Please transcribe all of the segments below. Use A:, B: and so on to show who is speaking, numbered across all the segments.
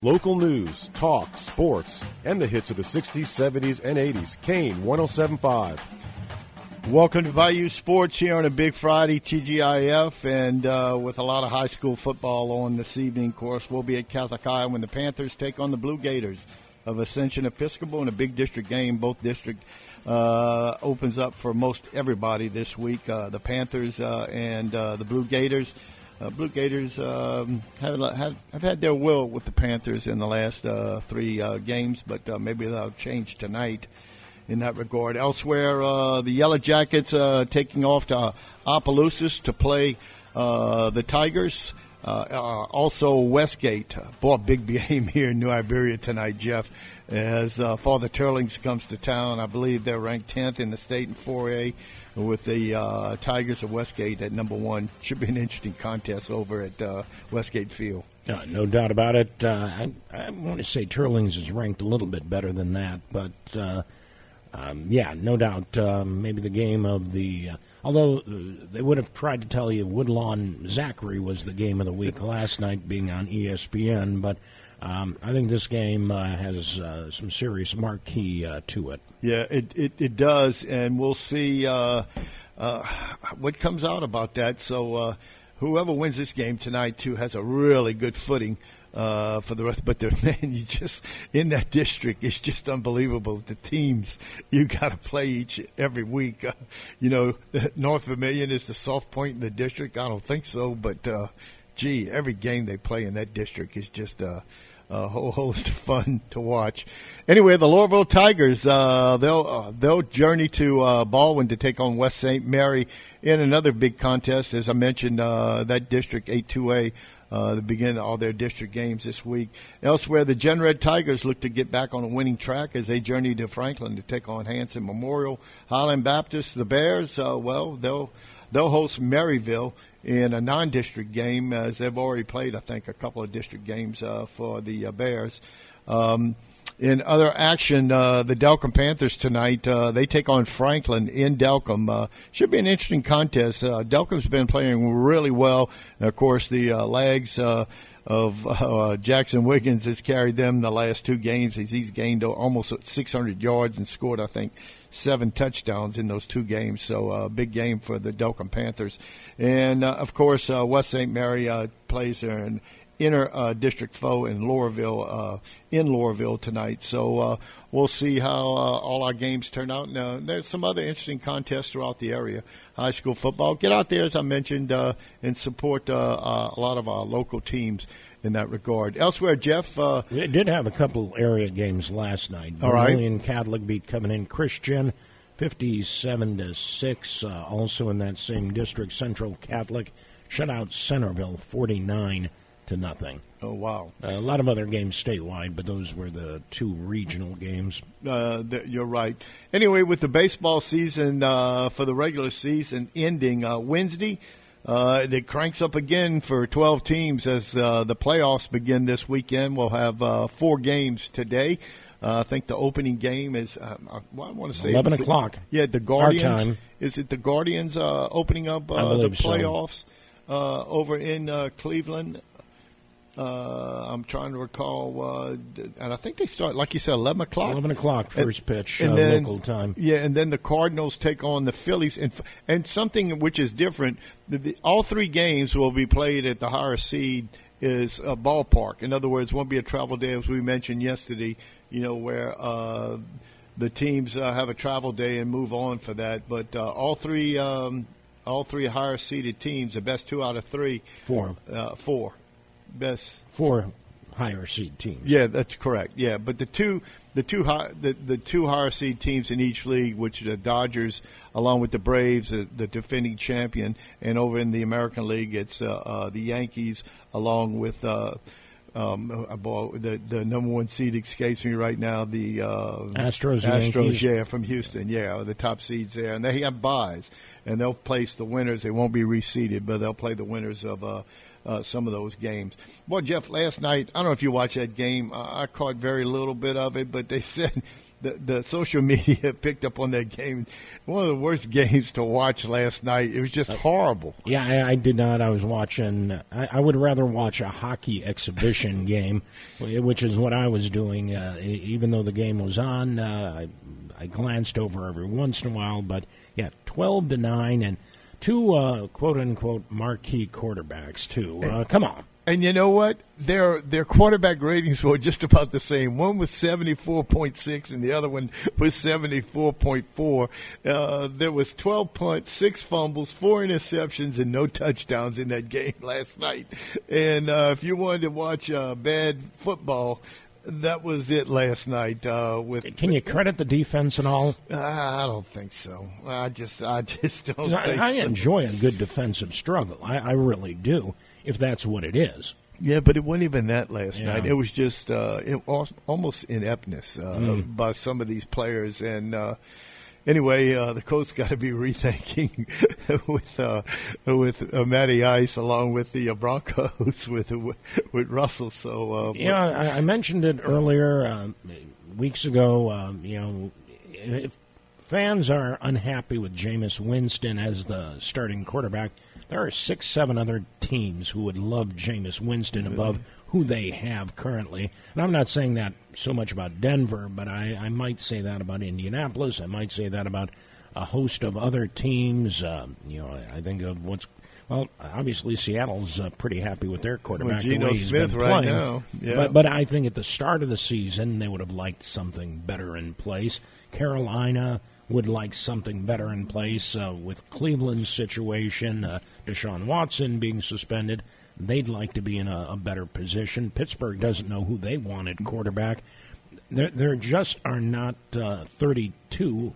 A: Local news, talk, sports, and the hits of the 60s, 70s, and 80s. Kane 1075.
B: Welcome to Bayou Sports here on a big Friday, TGIF, and uh, with a lot of high school football on this evening. Of course, we'll be at Catholic High when the Panthers take on the Blue Gators of Ascension Episcopal in a big district game. Both district uh, opens up for most everybody this week. Uh, the Panthers uh, and uh, the Blue Gators. Uh, Blue Gators um, have, have, have had their will with the Panthers in the last uh, three uh, games, but uh, maybe they'll change tonight in that regard. Elsewhere, uh, the Yellow Jackets uh, taking off to Opelousas to play uh, the Tigers. Uh, uh, also, Westgate. Uh, boy, big game here in New Iberia tonight, Jeff. As Father Teurlings comes to town, I believe they're ranked 10th in the state in 4A with the uh, Tigers of Westgate at number one. Should be an interesting contest over at uh, Westgate Field.
C: Uh, no doubt about it. Uh, I, I want to say Teurlings is ranked a little bit better than that, but uh, um, yeah, no doubt. Um, maybe the game of the. Uh, although they would have tried to tell you Woodlawn Zachary was the game of the week last night, being on ESPN, but um, I think this game has some serious marquee to it.
B: Yeah, it, it, it does, and we'll see uh, uh, what comes out about that. So, uh, whoever wins this game tonight, too, has a really good footing uh, for the rest. But the, man, you just in that district, it's just unbelievable. The teams you got to play each every week. Uh, you know, North Vermilion is the soft point in the district. I don't think so, but uh, gee, every game they play in that district is just. Uh, a whole host of fun to watch. Anyway, the Loreauville Tigers uh, they'll uh, they'll journey to uh, Baldwin to take on West St. Mary in another big contest. As I mentioned, uh, that district eight two A. Uh, the begin all their district games this week. Elsewhere, the Jeanerette Tigers look to get back on a winning track as they journey to Franklin to take on Hanson Memorial. Highland Baptist, the Bears, uh, well, they'll they'll host Maryville in a non-district game as they've already played, I think, a couple of district games uh, for the uh, Bears. Um, in other action, uh, the Delcambre Panthers tonight uh, they take on Franklin in Delcambre. Uh, should be an interesting contest. Uh, Delcambre's been playing really well. And of course, the legs of Jackson Wiggins has carried them the last two games. He's, he's gained almost 600 yards and scored, I think, seven touchdowns in those two games. So a uh, big game for the Delcambre Panthers. And uh, of course, uh, West St. Mary uh, plays an inner uh, district foe in Loreauville uh, in Loreauville tonight. So we'll see how all our games turn out. Now, there's some other interesting contests throughout the area. High school football. Get out there, as I mentioned, and support a lot of our local teams in that regard. Elsewhere, Jeff. Uh,
C: We did have a couple area games last night.
B: All right.
C: Vermilion Catholic beat Covenant Christian, fifty-seven to six. Uh, also in that same district, Central Catholic shut out Centerville, forty-nine to nothing.
B: oh wow.
C: a lot of other games statewide, but those were the two regional games.
B: Uh, th- you're right. Anyway, with the baseball season uh, for the regular season ending uh, Wednesday, uh, it cranks up again for 12 teams as uh, the playoffs begin this weekend. We'll have uh, four games today. Uh, I think the opening game is I, well, I want to say
C: 11
B: it's the-
C: o'clock.
B: Yeah, the Guardians. Is it the Guardians uh, opening up uh, the
C: so.
B: playoffs uh, over in uh, Cleveland? Uh, I'm trying to recall, uh, and I think they start, like you said, 11 o'clock.
C: Eleven o'clock first pitch,
B: and
C: uh,
B: then-
C: local time.
B: Yeah, and then the Cardinals take on the Phillies, and and something which is different. The, the, all three games will be played at the higher seed is a ballpark. In other words, won't be a travel day as we mentioned yesterday. You know where uh, the teams uh, have a travel day and move on for that. But uh, all three, um, all three higher seeded teams, the best two out of three,
C: Four,
B: uh, four, best
C: four higher seed teams.
B: yeah, that's correct. Yeah, but the two the two high, the, the two higher seed teams in each league, which are the Dodgers, along with the Braves, the, the defending champion, and over in the American League, it's uh, uh, the Yankees, along with. Uh, um, uh, the the number one seed escapes me right now. The uh,
C: Astros,
B: Astros,
C: Yankees.
B: yeah, from Houston, yeah, the top seeds there, and they have buys, and they'll place the winners. They won't be reseeded, but they'll play the winners of uh, uh, some of those games. Well, Jeff, last night I don't know if you watched that game. Uh, I caught very little bit of it, but they said the, the social media picked up on that game. One of the worst games to watch last night. It was just horrible.
C: Yeah, I, I did not. I was watching. I, I would rather watch a hockey exhibition game, which is what I was doing. Uh, even though the game was on, uh, I, I glanced over every once in a while. But yeah, twelve to nine, and two uh, quote unquote marquee quarterbacks too. Uh, come on.
B: And you know what? Their their quarterback ratings were just about the same. One was seventy four point six, and the other one was seventy four point four. Uh, there was twelve point six fumbles, four interceptions, and no touchdowns in that game last night. And uh, if you wanted to watch uh, bad football, that was it last night. Uh, with
C: can you credit the defense and all?
B: Uh, I don't think so. I just I just don't. I,
C: I
B: so.
C: enjoy a good defensive struggle. I, I really do if that's what it is.
B: Yeah, but it wasn't even that last
C: Yeah.
B: night. It was just uh, it almost ineptness uh,
C: Mm.
B: by some of these players. And uh, anyway, uh, the coach got to be rethinking with uh, with uh, Matty Ice along with the uh, Broncos with with Russell. So uh,
C: Yeah, I, I mentioned it earlier um, weeks ago. Um, you know, if fans are unhappy with Jameis Winston as the starting quarterback, there are six, seven other teams who would love Jameis Winston above who they have currently. And I'm not saying that so much about Denver, but I, I might say that about Indianapolis. I might say that about a host of other teams. Um, you know, I, I think of what's well, obviously Seattle's uh, pretty happy with their quarterback. the
B: Geno
C: way he's
B: Smith
C: been
B: right
C: playing.
B: now, yeah.
C: But but I think at the start of the season they would have liked something better in place. Carolina would like something better in place uh, with Cleveland's situation, uh, Deshaun Watson being suspended. They'd like to be in a, a better position. Pittsburgh doesn't know who they want at quarterback. There, there just are not uh, 32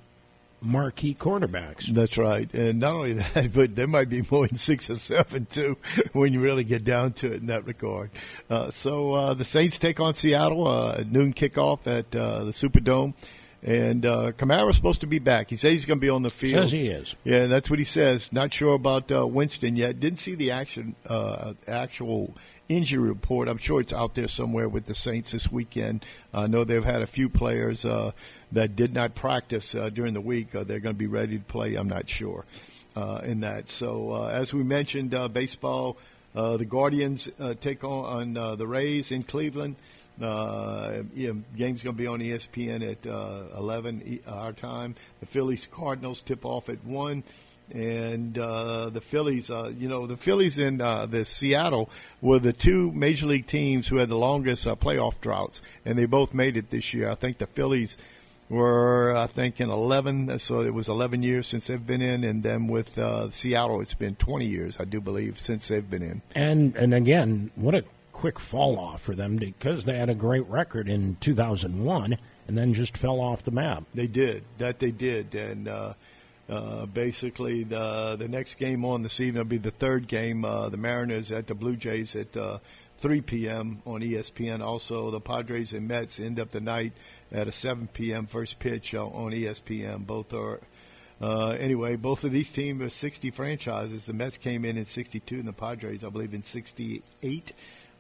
C: marquee quarterbacks.
B: That's right, and not only that, but there might be more than six or seven too when you really get down to it in that regard. Uh, so uh, the Saints take on Seattle uh, noon kickoff at uh, the Superdome, and uh, Kamara's supposed to be back. He says he's going to be on the field.
C: Says he is.
B: Yeah, that's what he says. Not sure about uh, Winston yet. Didn't see the action, uh, actual injury report. I'm sure it's out there somewhere with the Saints this weekend. I know they've had a few players uh, that did not practice uh, during the week. They're going to be ready to play. I'm not sure uh, in that. So uh, as we mentioned, uh, baseball. Uh, the Guardians uh, take on, on uh, the Rays in Cleveland. Uh, yeah, game's going to be on ESPN at uh, 11 e- our time. The Phillies Cardinals tip off at one, and uh, the Phillies. Uh, you know, the Phillies and uh, the Seattle were the two major league teams who had the longest uh, playoff droughts, and they both made it this year. I think the Phillies were, I think, in 11, so it was 11 years since they've been in, and then with uh, Seattle, it's been 20 years, I do believe, since they've been in.
C: And and again, what a quick fall off for them because they had a great record in 2001 and then just fell off the map.
B: They did that. They did, and uh, uh, basically the the next game on this evening will be the third game. Uh, the Mariners at the Blue Jays at uh, 3 p.m. on ESPN. Also, the Padres and Mets end up the night at a 7 p.m. first pitch uh, on ESPN. Both are. Uh, anyway, both of these teams are 60 franchises. The Mets came in in 62, and the Padres, I believe, in 68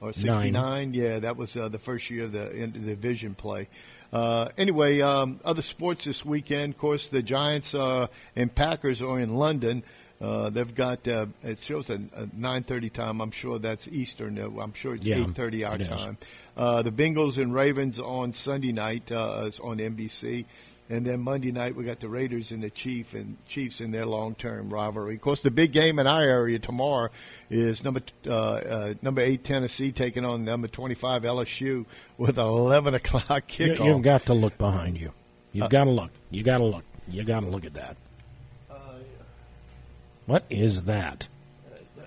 B: or 69. Yeah, that was uh, the first year of the, in the division play. Uh, anyway, um, other sports this weekend. Of course, the Giants uh, and Packers are in London. Uh, they've got uh, it shows a, a 9:30 time. I'm sure that's Eastern. Uh, I'm sure it's
C: Yeah,
B: 8:30 our
C: it
B: time. Uh, the Bengals and Ravens on Sunday night uh, is on NBC. And then Monday night we got the Raiders and the Chief and Chiefs in their long-term rivalry. Of course, the big game in our area tomorrow is number uh, uh, number eight Tennessee taking on number twenty-five LSU with an eleven o'clock
C: You,
B: kickoff.
C: you've got to look behind you. You've got to look. You got to look. You got to look at that. What is that?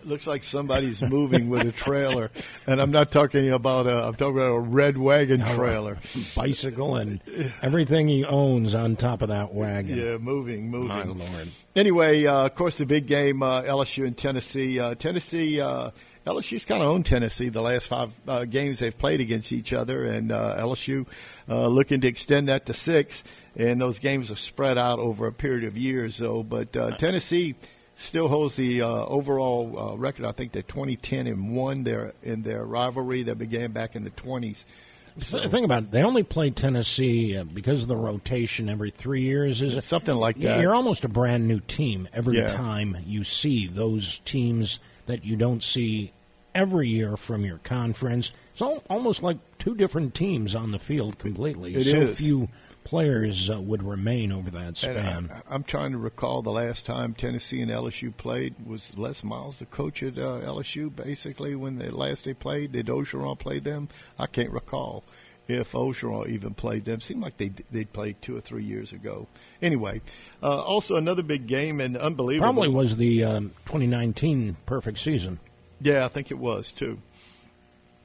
B: Looks like somebody's moving with a trailer, and I'm not talking about a. I'm talking about a red wagon trailer.
C: Bicycle and everything he owns on top of that wagon.
B: Yeah, moving, moving.
C: My lord.
B: Anyway, uh, of course, the big game, uh, LSU and Tennessee. Uh, Tennessee, uh, LSU's kind of owned Tennessee the last five uh, games they've played against each other, and uh, LSU uh, looking to extend that to six. And those games are spread out over a period of years, though. But uh, Tennessee still holds the uh, overall uh, record. I think they're 20, 10, and one. There in their rivalry that began back in the 20s.
C: So. The thing about it, they only play Tennessee uh, because of the rotation every three years. Is
B: something like that?
C: You're almost a brand new team every
B: Yeah.
C: time you see those teams that you don't see every year from your conference. It's al- almost like two different teams on the field completely.
B: It
C: so
B: is.
C: few players uh, would remain over that span.
B: I, I'm trying to recall the last time Tennessee and LSU played. Was Les Miles the coach at uh, LSU? Basically, when the last they played, did Orgeron play them? I can't recall if Orgeron even played them. Seemed like they they played two or three years ago. Anyway, uh, also another big game and unbelievable.
C: Probably was the um, 2019 perfect season.
B: Yeah, I think it was too.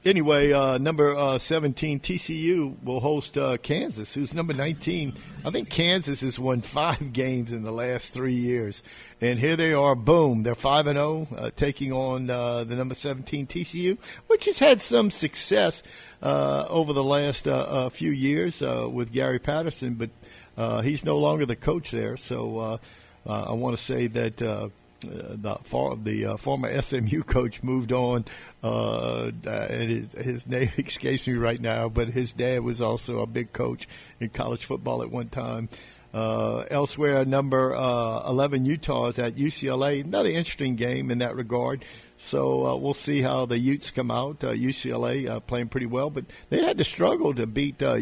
B: Anyway, uh, number uh, 17, TCU will host uh, Kansas, who's number 19. I think Kansas has won five games in the last three years. And here they are, boom, they're 5 and 0, uh, taking on uh, the number 17 TCU, which has had some success uh, over the last few years uh, with Gary Patterson, but uh, he's no longer the coach there. So I want to say that. Uh, uh, the the uh, former SMU coach moved on, uh, and his, his name escapes me right now. But his dad was also a big coach in college football at one time. Uh, elsewhere, number uh, 11 Utah is at UCLA. Another interesting game in that regard. So uh, we'll see how the Utes come out. Uh, UCLA uh, playing pretty well, but they had to struggle to beat. Uh,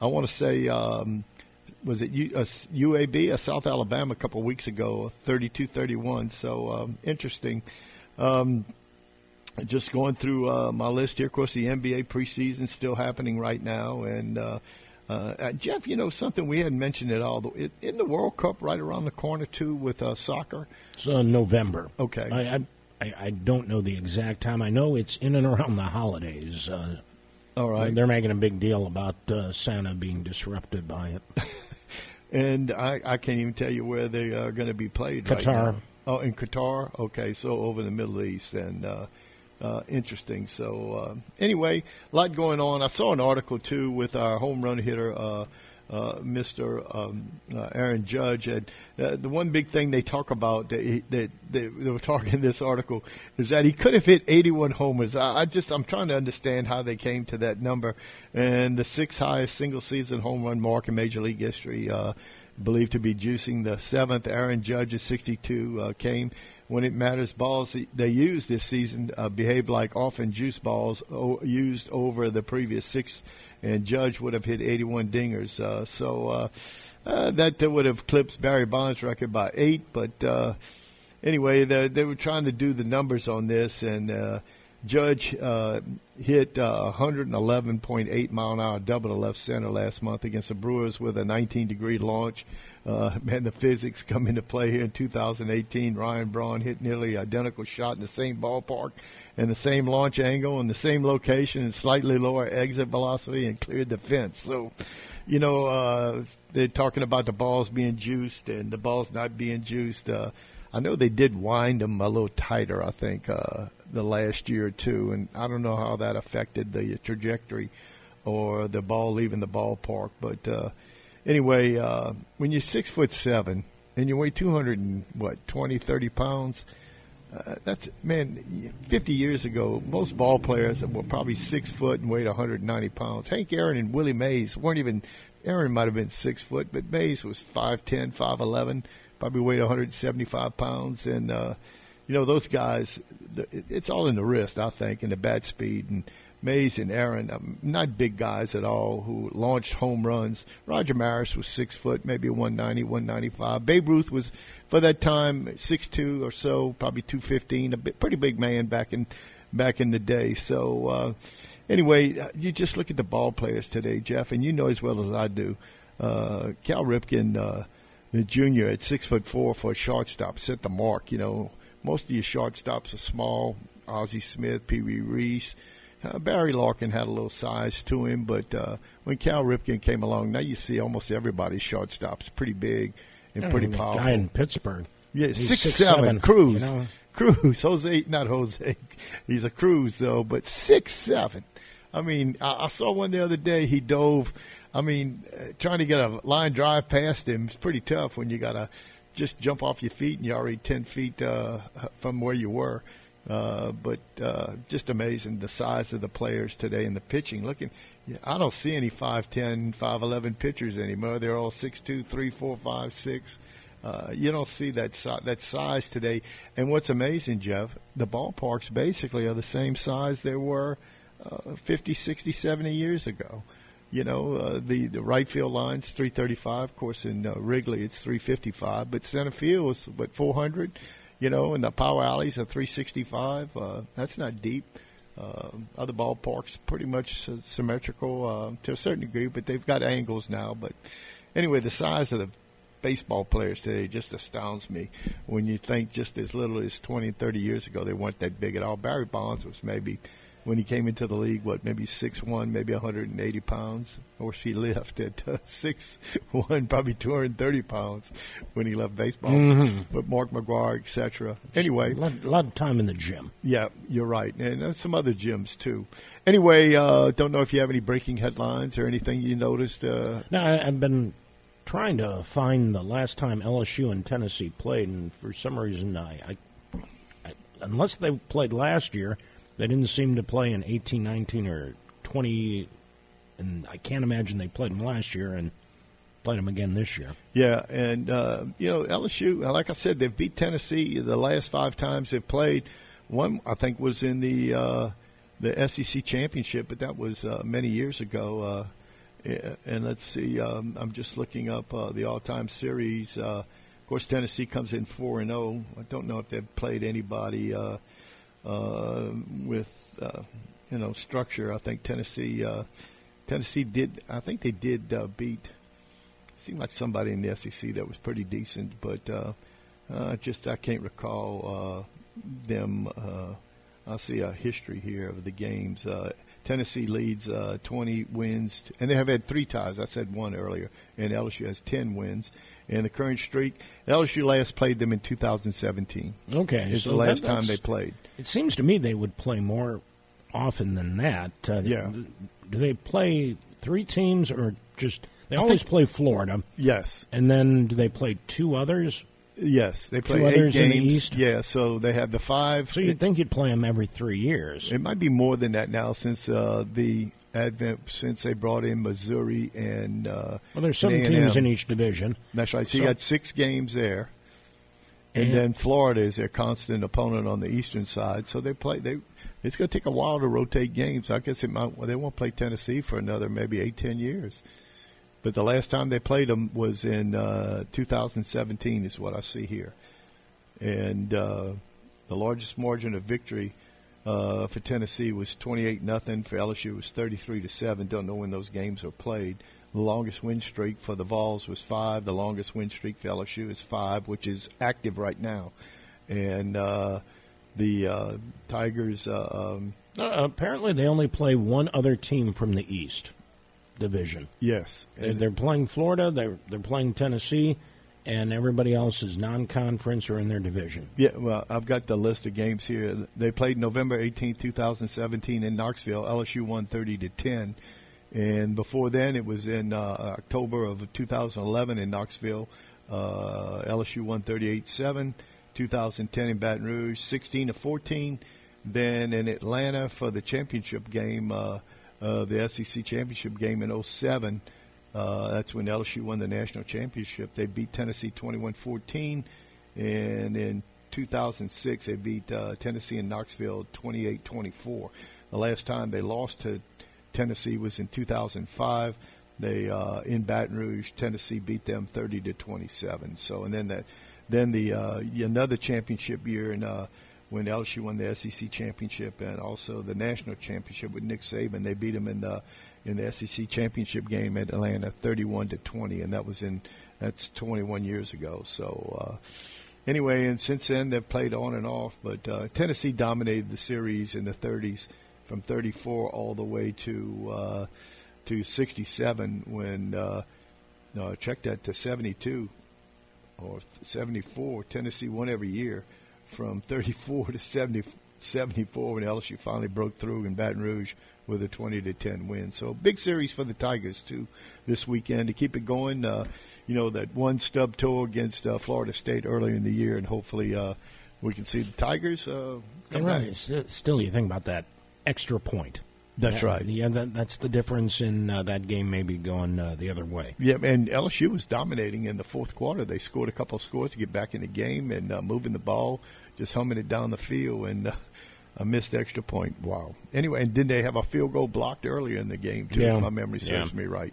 B: I want to say. Um, was it U, uh, UAB, uh, South Alabama, a couple of weeks ago, 32-31. So um, interesting. Um, just going through uh, my list here. Of course, the NBA preseason still happening right now, and uh, uh, uh, Jeff, you know something we hadn't mentioned at all. It, in the World Cup right around the corner too with uh, soccer.
C: So November.
B: Okay.
C: I, I I don't know the exact time. I know it's in and around the holidays. Uh,
B: All right.
C: They're making a big deal about uh, Santa being disrupted by it.
B: And I, I can't even tell you where they are going to be played. right
C: Qatar.
B: now. oh, in Qatar. Okay, so over in the Middle East, and uh, uh, interesting. So uh, anyway, a lot going on. I saw an article too with our home run hitter. Uh, Mr. Um, uh, Aaron Judge, and uh, the one big thing they talk about that, he, that they, they were talking in this article is that he could have hit 81 homers. I, I just I'm trying to understand how they came to that number, and the sixth highest single season home run mark in Major League history, uh, believed to be juicing the seventh. Aaron Judge's 62 uh, came when it matters. Balls they used this season uh, behaved like often juice balls o- used over the previous six, and Judge would have hit 81 dingers. Uh, so uh, uh, that would have clipped Barry Bonds' record by eight. But uh, anyway, they, they were trying to do the numbers on this, and uh, Judge uh, hit uh, 111.8 mile an hour double to left center last month against the Brewers with a 19 degree launch. Uh, man, the physics come into play here in 2018. Ryan Braun hit nearly identical shot in the same ballpark and the same launch angle and the same location and slightly lower exit velocity and cleared the fence. So, you know, uh, they're talking about the balls being juiced and the balls not being juiced. Uh, I know they did wind them a little tighter, I think, uh, the last year or two, and I don't know how that affected the trajectory or the ball leaving the ballpark. But uh, anyway, uh, when you're six foot seven and you weigh 200 and what, 20, 30 pounds, uh, that's man. Fifty years ago, most ball players were probably six foot and weighed 190 pounds. Hank Aaron and Willie Mays weren't even. Aaron might have been six foot, but Mays was 5'10", 5'11", probably weighed 175 pounds. And uh, you know those guys, it's all in the wrist, I think, and the bat speed. And Mays and Aaron, um, not big guys at all, who launched home runs. Roger Maris was six foot, maybe 190, 195. Babe Ruth was, for that time, six two or so, probably 215, a bit, pretty big man back in back in the day. So uh, anyway, uh, you just look at the ball players today, Jeff, and you know as well as I do. Uh, Cal Ripken, uh, junior at six foot four for a shortstop, set the mark. You know, most of your shortstops are small. Ozzie Smith, Pee Wee Reese. Uh, Barry Larkin had a little size to him, but uh, when Cal Ripken came along, now you see almost everybody's shortstops pretty big and pretty powerful.
C: Guy in Pittsburgh.
B: Yeah,
C: He's
B: six,
C: six,
B: seven.
C: seven,
B: Cruz.
C: you know.
B: Cruz. Jose, not Jose. He's a Cruz though, but six seven. I mean, I, I saw one the other day. He dove. I mean, uh, trying to get a line drive past him is pretty tough when you gotta just jump off your feet and you're already ten feet uh, from where you were. Uh, but uh, just amazing the size of the players today and the pitching. Looking, Yeah, I don't see any 5'10", 5'11 pitchers anymore. They're all 6'2", 3, 4, 5, 6. Uh, you don't see that si- that size today. And what's amazing, Jeff, the ballparks basically are the same size they were uh, 50, 60, 70 years ago. You know, uh, the the right field line's 335. Of course, in uh, Wrigley it's 355, but center field is what 400. You know, and the power alleys are 365. Uh, that's not deep. Uh, other ballparks pretty much symmetrical uh, to a certain degree, but they've got angles now. But anyway, the size of the baseball players today just astounds me when you think just as little as 20, 30 years ago they weren't that big at all. Barry Bonds was maybe when he came into the league, what maybe six one, maybe 180 pounds. Of course, he left at uh, six one, probably 230 pounds when he left baseball.
C: Mm-hmm.
B: But Mark McGwire, etc. Anyway,
C: a lot, a lot, of time in the gym.
B: Yeah, you're right, and uh, some other gyms too. Anyway, uh, don't know if you have any breaking headlines or anything you noticed. Uh,
C: no, I, I've been trying to find the last time LSU and Tennessee played, and for some reason, I, I, I unless they played last year, they didn't seem to play in eighteen, nineteen, or 20, and I can't imagine they played them last year and played them again this year.
B: Yeah, and uh, you know LSU, like I said, they've beat Tennessee the last five times they've played. One I think was in the uh, the SEC championship, but that was uh, many years ago. Uh, and let's see, um, I'm just looking up uh, the all-time series. Uh, of course, Tennessee comes in four and zero. Oh. I don't know if they've played anybody uh, with uh, you know structure. I think Tennessee uh, Tennessee did. I think they did uh, beat. Seemed like somebody in the SEC that was pretty decent, but uh, uh, just I can't recall uh, them. Uh, I see a history here of the games. Uh, Tennessee leads uh, 20 wins, and they have had three ties. I said one earlier, and LSU has 10 wins. And the current streak, LSU last played them in 2017.
C: Okay,
B: it's
C: so
B: the last
C: that,
B: time they played.
C: It seems to me they would play more often than that.
B: Uh, yeah.
C: Do they play three teams or just they always play Florida?
B: Yes.
C: And then do they play two others?
B: Yes, they play
C: two
B: eight
C: others
B: games.
C: in the East.
B: Yeah, so they have the five.
C: So you'd think you'd play them every three years.
B: It might be more than that now since uh, the advent since they brought in Missouri and uh,
C: well, there's some
B: A&M.
C: teams in each division.
B: That's right. So,
C: So-
B: you got six games there, and,
C: And-
B: then Florida is their constant opponent on the eastern side. So they play. They it's going to take a while to rotate games. I guess it might. Well, they won't play Tennessee for another maybe eight ten years. But the last time they played them was in uh, 2017, is what I see here, and uh, the largest margin of victory uh, for Tennessee was 28 nothing. For LSU, it was 33 to seven. Don't know when those games are played. The longest win streak for the Vols was five. The longest win streak for LSU is five, which is active right now. And uh, the uh, Tigers, uh, um,
C: Uh, apparently, they only play one other team from the East division.
B: yes,
C: They're,
B: and-
C: they're playing Florida. They're they're playing Tennessee, and everybody else is non-conference or in their division.
B: Yeah, well, I've got the list of games here. They played November 18, 2017 in Knoxville. LSU won 30 to 10. And before then, it was in uh, October of 2011 in Knoxville. Uh, LSU won 38-7. 2010 in Baton Rouge, 16 to 14. Then in Atlanta for the championship game, uh, uh, the SEC championship game in 07. Uh, that's when LSU won the national championship. They beat Tennessee 21-14, and in 2006 they beat uh, Tennessee in Knoxville 28-24. The last time they lost to Tennessee was in 2005. They uh, in Baton Rouge, Tennessee beat them 30 to 27. So, and then that, then the uh, another championship year in uh, when LSU won the SEC championship and also the national championship with Nick Saban. They beat them in the in the SEC championship game at Atlanta, 31 to 20, and that was in that's 21 years ago. So. Uh, Anyway, and since then they've played on and off, but uh, Tennessee dominated the series in the 30s, from 34 all the way to uh, to 67. When uh, no, check that to 72 or 74. Tennessee won every year from 34 to 70, 74 when LSU finally broke through in Baton Rouge with a 20 to 10 win. So big series for the Tigers too this weekend to keep it going. Uh, you know that one stub toe against uh, Florida State earlier in the year, and hopefully uh, we can see the Tigers uh, come
C: And
B: back.
C: really, still, you think about that extra point.
B: That's
C: yeah,
B: right.
C: Yeah, that, that's the difference in uh, that game maybe going uh, the other way.
B: Yeah, and LSU was dominating in the fourth quarter. They scored a couple of scores to get back in the game and uh, moving the ball, just humming it down the field, and uh, a missed extra point. Wow. Anyway, and didn't they have a field goal blocked earlier in the game too?
C: Yeah.
B: If my memory serves
C: Yeah.
B: me right.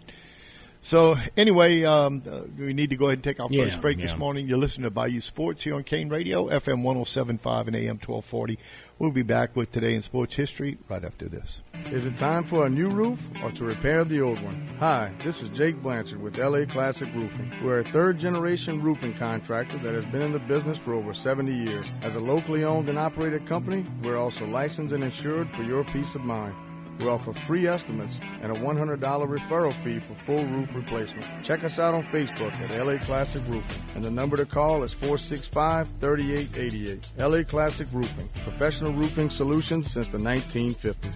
B: So anyway, um, uh, we need to go ahead and take our
C: Yeah,
B: first break this morning. You're listening to Bayou Sports here on Kane Radio, FM 107.5 and AM 1240. We'll be back with Today in Sports History right after this.
D: Is it time for a new roof or to repair the old one? Hi, this is Jake Blanchard with LA Classic Roofing. We're a third generation roofing contractor that has been in the business for over 70 years. As a locally owned and operated company, we're also licensed and insured for your peace of mind. We offer free estimates and a $100 referral fee for full roof replacement. Check us out on Facebook at LA Classic Roofing, and the number to call is 465 3888. LA Classic Roofing, professional roofing solutions since the 1950s.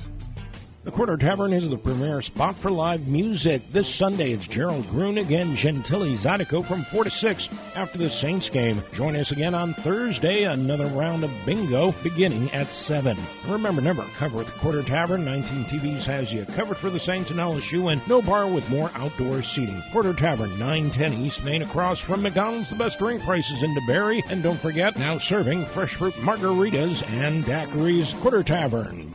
C: The Quarter Tavern is the premier spot for live music. This Sunday, it's Gerald Grun again, Gentili Zydeco from 4 to 6 after the Saints game. Join us again on Thursday, another round of bingo beginning at 7. Remember, never cover at the Quarter Tavern. 19 TVs has you covered for the Saints and LSU, and no bar with more outdoor seating. Quarter Tavern, 910 East Main, across from McDonald's, the best drink prices in DeBerry. And don't forget, now serving fresh fruit margaritas and daiquiris. Quarter Tavern.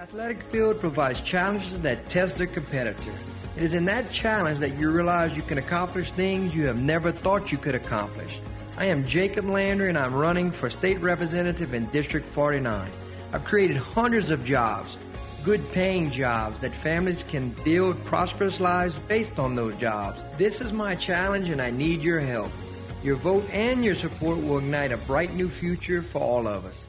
E: Athletic Field provides challenges that test the competitor. It is in that challenge that you realize you can accomplish things you have never thought you could accomplish. I am Jacob Landry and I'm running for state representative in District 49. I've created hundreds of jobs, good paying jobs that families can build prosperous lives based on those jobs. This is my challenge and I need your help. Your vote and your support will ignite a bright new future for all of us.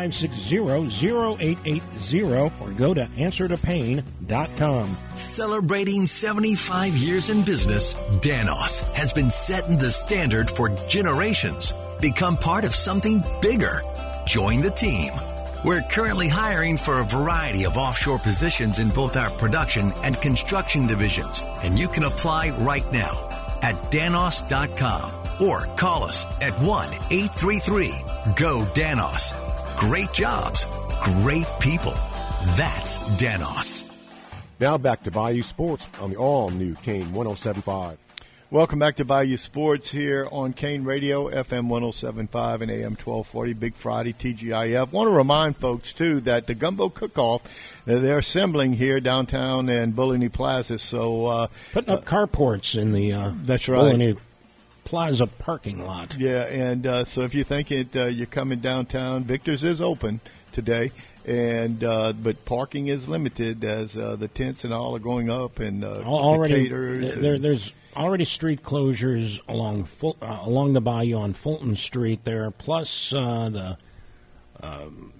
C: 0880 or go to answertopain.com.
F: Celebrating 75 years in business, Danos has been setting the standard for generations. Become part of something bigger. Join the team. We're currently hiring for a variety of offshore positions in both our production and construction divisions, and you can apply right now at danos.com or call us at 1 833 GO DANOS. Great jobs, great people. That's Danos.
A: Now back to Bayou Sports on the all new Kane 1075.
B: Welcome back to Bayou Sports here on Kane Radio, FM 1075 and AM 1240, Big Friday, TGIF. Want to remind folks, too, that the Gumbo Cook-Off, uh, they're assembling here downtown in Bouligny Plaza. So, uh,
C: Putting up carports in the uh,
B: That's right.
C: Bouligny Plaza parking lot.
B: yeah, and uh, so if you think it, uh, you're coming downtown, Victor's is open today. And uh, but parking is limited as uh, the tents and all are going up, and uh,
C: Already,
B: the caterers.
C: there,
B: and-
C: there's already street closures along Ful- uh, along the bayou on Fulton Street there, plus uh, the um,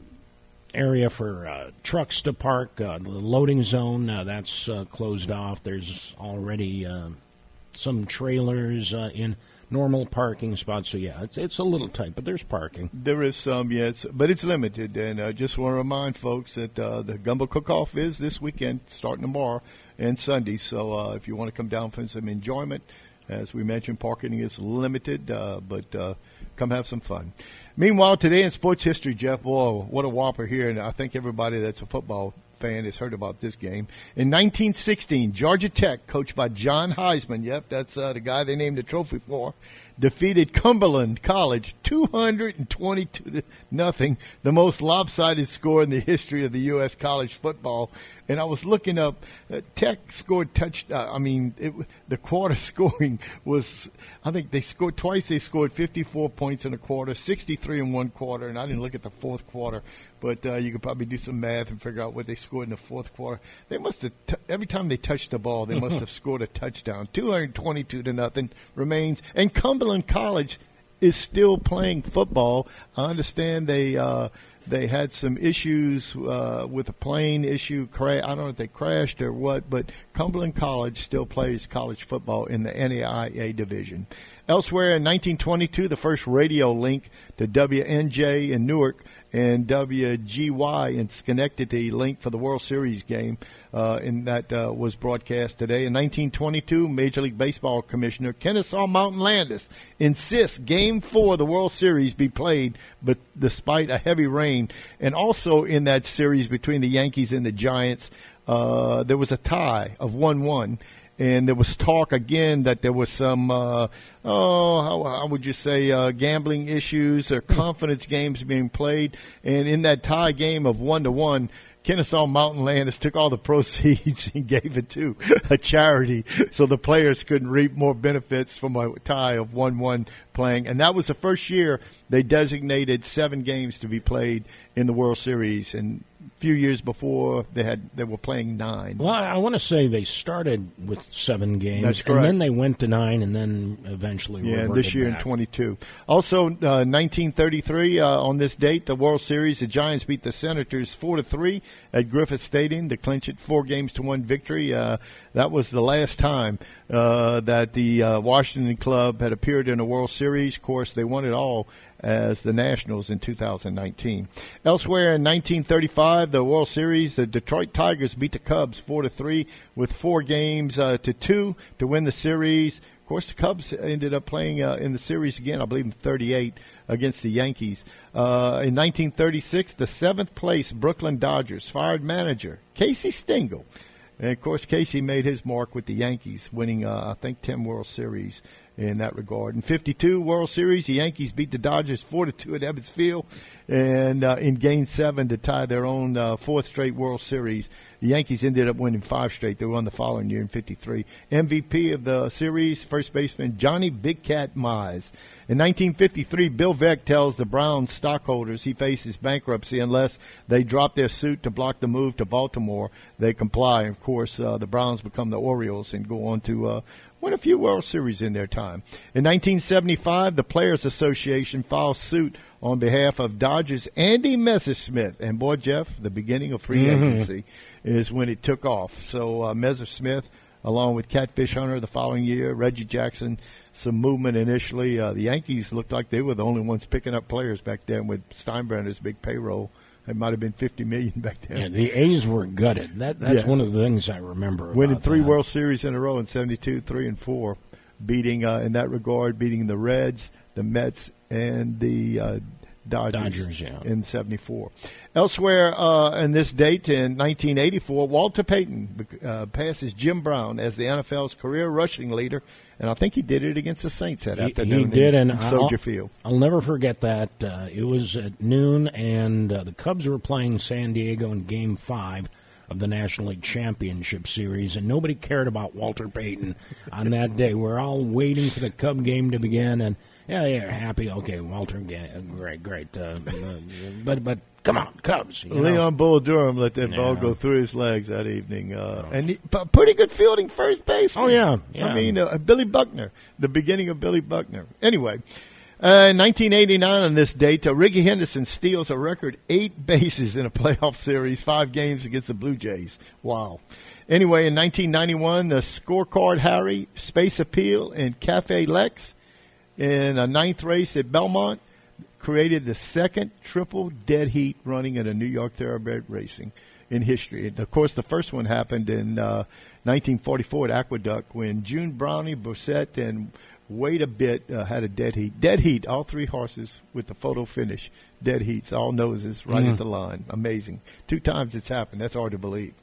C: area for uh, trucks to park, uh, the loading zone uh, that's uh, closed off. There's already uh, some trailers uh, in normal parking spots. So yeah, it's it's a little tight, but there's parking.
B: There is some, yes, but it's limited. And I uh, just want to remind folks that uh, the gumbo cook-off is this weekend, starting tomorrow and Sunday. So uh, if you want to come down for some enjoyment, as we mentioned, parking is limited, uh, but uh, come have some fun. Meanwhile, today in sports history, Jeff, whoa, what a whopper here! And I think everybody that's a football fan has heard about this game. In 1916, Georgia Tech, coached by John Heisman, yep, that's uh, the guy they named the trophy for, defeated Cumberland College 222 to nothing, the most lopsided score in the history of the U.S. college football. And I was looking up, uh, Tech scored touch. Uh, I mean, it, the quarter scoring was, I think they scored twice. They scored 54 points in a quarter, 63 in one quarter, and I didn't look at the fourth quarter, but uh, you could probably do some math and figure out what they scored in the fourth quarter. They must have t- every time they touched the ball, they must have scored a touchdown. 222 to nothing remains, and Cumberland College is still playing football. I understand they. Uh, they had some issues uh, with a plane issue. Cra- I don't know if they crashed or what, but Cumberland College still plays college football in the NAIA division. Elsewhere in 1922, the first radio link to WNJ in Newark and WGY in Schenectady linked for the World Series game, uh, and that uh, was broadcast today. In 1922, Major League Baseball Commissioner Kennesaw Mountain Landis insists Game Four of the World Series be played, but despite a heavy rain, and also in that series between the Yankees and the Giants, uh, there was a tie of one-one and there was talk again that there was some, uh, oh, how, how, would you say, uh, gambling issues or confidence games being played. And in that tie game of one to one, Kennesaw Mountain Landis took all the proceeds and gave it to a charity so the players couldn't reap more benefits from a tie of 1 1 playing. And that was the first year they designated seven games to be played in the World Series. And few years before they had they were playing nine.
C: Well, I want to say they started with seven games, and then they went to nine, and then eventually
B: yeah. This year
C: back.
B: in 22. Also, uh, 1933 uh, on this date, the World Series, the Giants beat the Senators four to three at Griffith Stadium to clinch it four games to one victory. Uh, that was the last time uh, that the uh, Washington club had appeared in a World Series. Of course, they won it all as the Nationals in 2019. Elsewhere in 1935, the World Series, the Detroit Tigers beat the Cubs four to three with four games uh, to two to win the series. Of course, the Cubs ended up playing uh, in the series again, I believe, in 38 against the Yankees. Uh, in 1936, the seventh place Brooklyn Dodgers fired manager Casey Stengel. And of course, Casey made his mark with the Yankees, winning, uh, I think, 10 World Series in that regard. In 52 World Series, the Yankees beat the Dodgers 4 to 2 at Ebbets Field and uh, in game 7 to tie their own uh, fourth straight World Series. The Yankees ended up winning five straight. They won the following year in 53. MVP of the series, first baseman Johnny Big Cat Mize. In 1953, Bill Veeck tells the Browns stockholders he faces bankruptcy unless they drop their suit to block the move to Baltimore. They comply. Of course, uh, the Browns become the Orioles and go on to uh, win a few World Series in their time. In 1975, the Players Association filed suit on behalf of Dodgers Andy Messersmith. And boy, Jeff, the beginning of free mm-hmm. agency is when it took off. So uh, Messersmith, along with Catfish Hunter the following year, Reggie Jackson, some movement initially. Uh, the Yankees looked like they were the only ones picking up players back then with Steinbrenner's big payroll. It might have been fifty million back then.
C: Yeah, the A's were gutted. That that's yeah. one of the things I remember.
B: Winning three
C: that.
B: World Series in a row in '72, three and four, beating uh, in that regard, beating the Reds, the Mets, and the uh, Dodgers,
C: Dodgers yeah.
B: in '74. Elsewhere uh, in this date in 1984, Walter Payton uh, passes Jim Brown as the NFL's career rushing leader and I think he did it against the Saints that
C: he,
B: afternoon.
C: He did,
B: in,
C: and
B: Soldier
C: I'll,
B: Field.
C: I'll never forget that. Uh, it was at noon, and uh, the Cubs were playing San Diego in Game Five of the National League Championship Series, and nobody cared about Walter Payton on that day. We're all waiting for the Cub game to begin, and yeah, yeah, happy. Okay, Walter, great, great. Uh, uh, but but come on, Cubs.
B: Leon
C: know.
B: Bull Durham let that yeah. ball go through his legs that evening, uh, and he, pretty good fielding first base.
C: Oh yeah, yeah.
B: I mean uh, Billy Buckner, the beginning of Billy Buckner. Anyway. Uh, 1989 on this date, Rickey Henderson steals a record eight bases in a playoff series, five games against the Blue Jays. Wow. Anyway, in 1991, the scorecard Harry, Space Appeal, and Cafe Lex in a ninth race at Belmont, created the second triple dead heat running in a New York Thoroughbred racing in history. And of course, the first one happened in uh, 1944 at Aqueduct when June Brownie, Brissett, and Wait a bit uh, had a dead heat. Dead heat, all three horses with the photo finish. Dead heats, all noses right
C: Mm.
B: at the line. Amazing. Two times it's happened. That's hard to believe.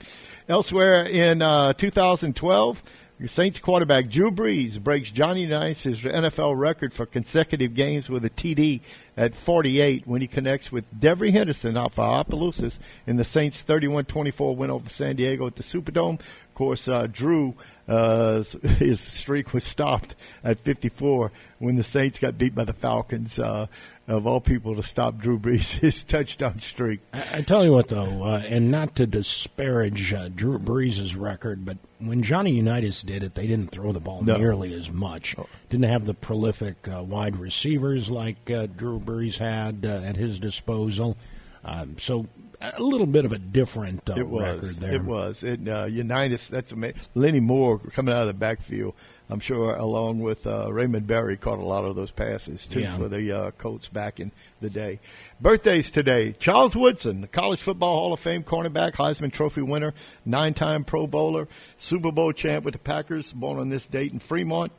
B: Elsewhere in uh, 2012, your Saints quarterback Drew Brees breaks Johnny Unitas' NFL record for consecutive games with a TD at 48 when he connects with Devery Henderson for Opelousas in the Saints' 31-24 win over San Diego at the Superdome. Of course, uh, Drew uh, his streak was stopped at 54 when the Saints got beat by the Falcons. Uh, of all people to stop Drew Brees' touchdown streak.
C: I, I tell you what, though, uh, and not to disparage uh, Drew Brees' record, but when Johnny Unitas did it, they didn't throw the ball
B: No. Oh.
C: nearly as much. Didn't have the prolific uh, wide receivers like uh, Drew Brees had uh, at his disposal. Um, so a little bit of a different uh,
B: it was.
C: record there.
B: It was. It uh, Unitas. That's amazing. Lenny Moore coming out of the backfield. I'm sure, along with uh, Raymond Berry, caught a lot of those passes too
C: Yeah.
B: for the uh, Colts back in the day. Birthdays today: Charles Woodson, the College Football Hall of Fame cornerback, Heisman Trophy winner, nine-time Pro Bowler, Super Bowl champ with the Packers, born on this date in Fremont,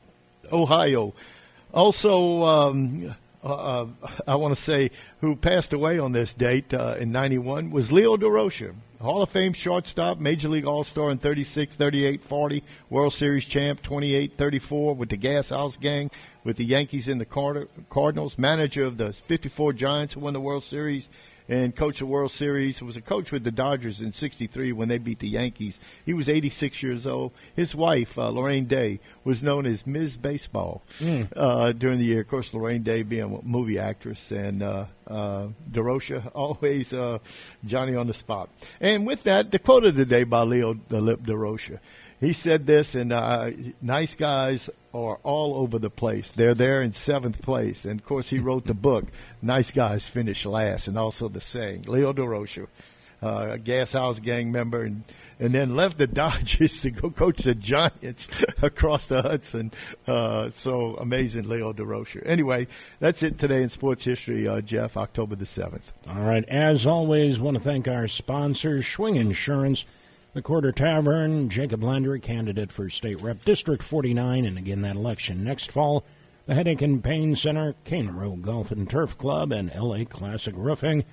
B: Ohio. Also, um, uh, uh, I want to say who passed away on this date uh, in 91 was Leo Durocher, Hall of Fame shortstop, Major League All Star in 36, 38, 40, World Series champ 28, 34 with the Gas House Gang, with the Yankees and the Card- Cardinals, manager of the 54 Giants who won the World Series, and coach of the World Series. He Was a coach with the Dodgers in '63 when they beat the Yankees. He was 86 years old. His wife, uh, Laraine Day, was known as Ms. Baseball uh, during the year. Of course, Laraine Day being a movie actress, and uh, uh, Durocher always uh, Johnny on the spot. And with that, the quote of the day by Leo the Lip Durocher. He said this, and uh, nice guys are all over the place. They're there in seventh place, and of course, he wrote the book. Nice guys finish last, and also the saying. Leo Durocher, uh, a Gas House Gang member, and and then left the Dodgers to go coach the Giants across the Hudson. Uh, so amazing, Leo Durocher. Anyway, that's it today in sports history, uh, Jeff. October the seventh.
C: All right. As always, want to thank our sponsors, Schwing Insurance, the Quarter Tavern, Jacob Landry, candidate for State Rep District 49, and again that election next fall, the Headache and Pain Center, Cane Road Golf and Turf Club, and LA Classic Roofing.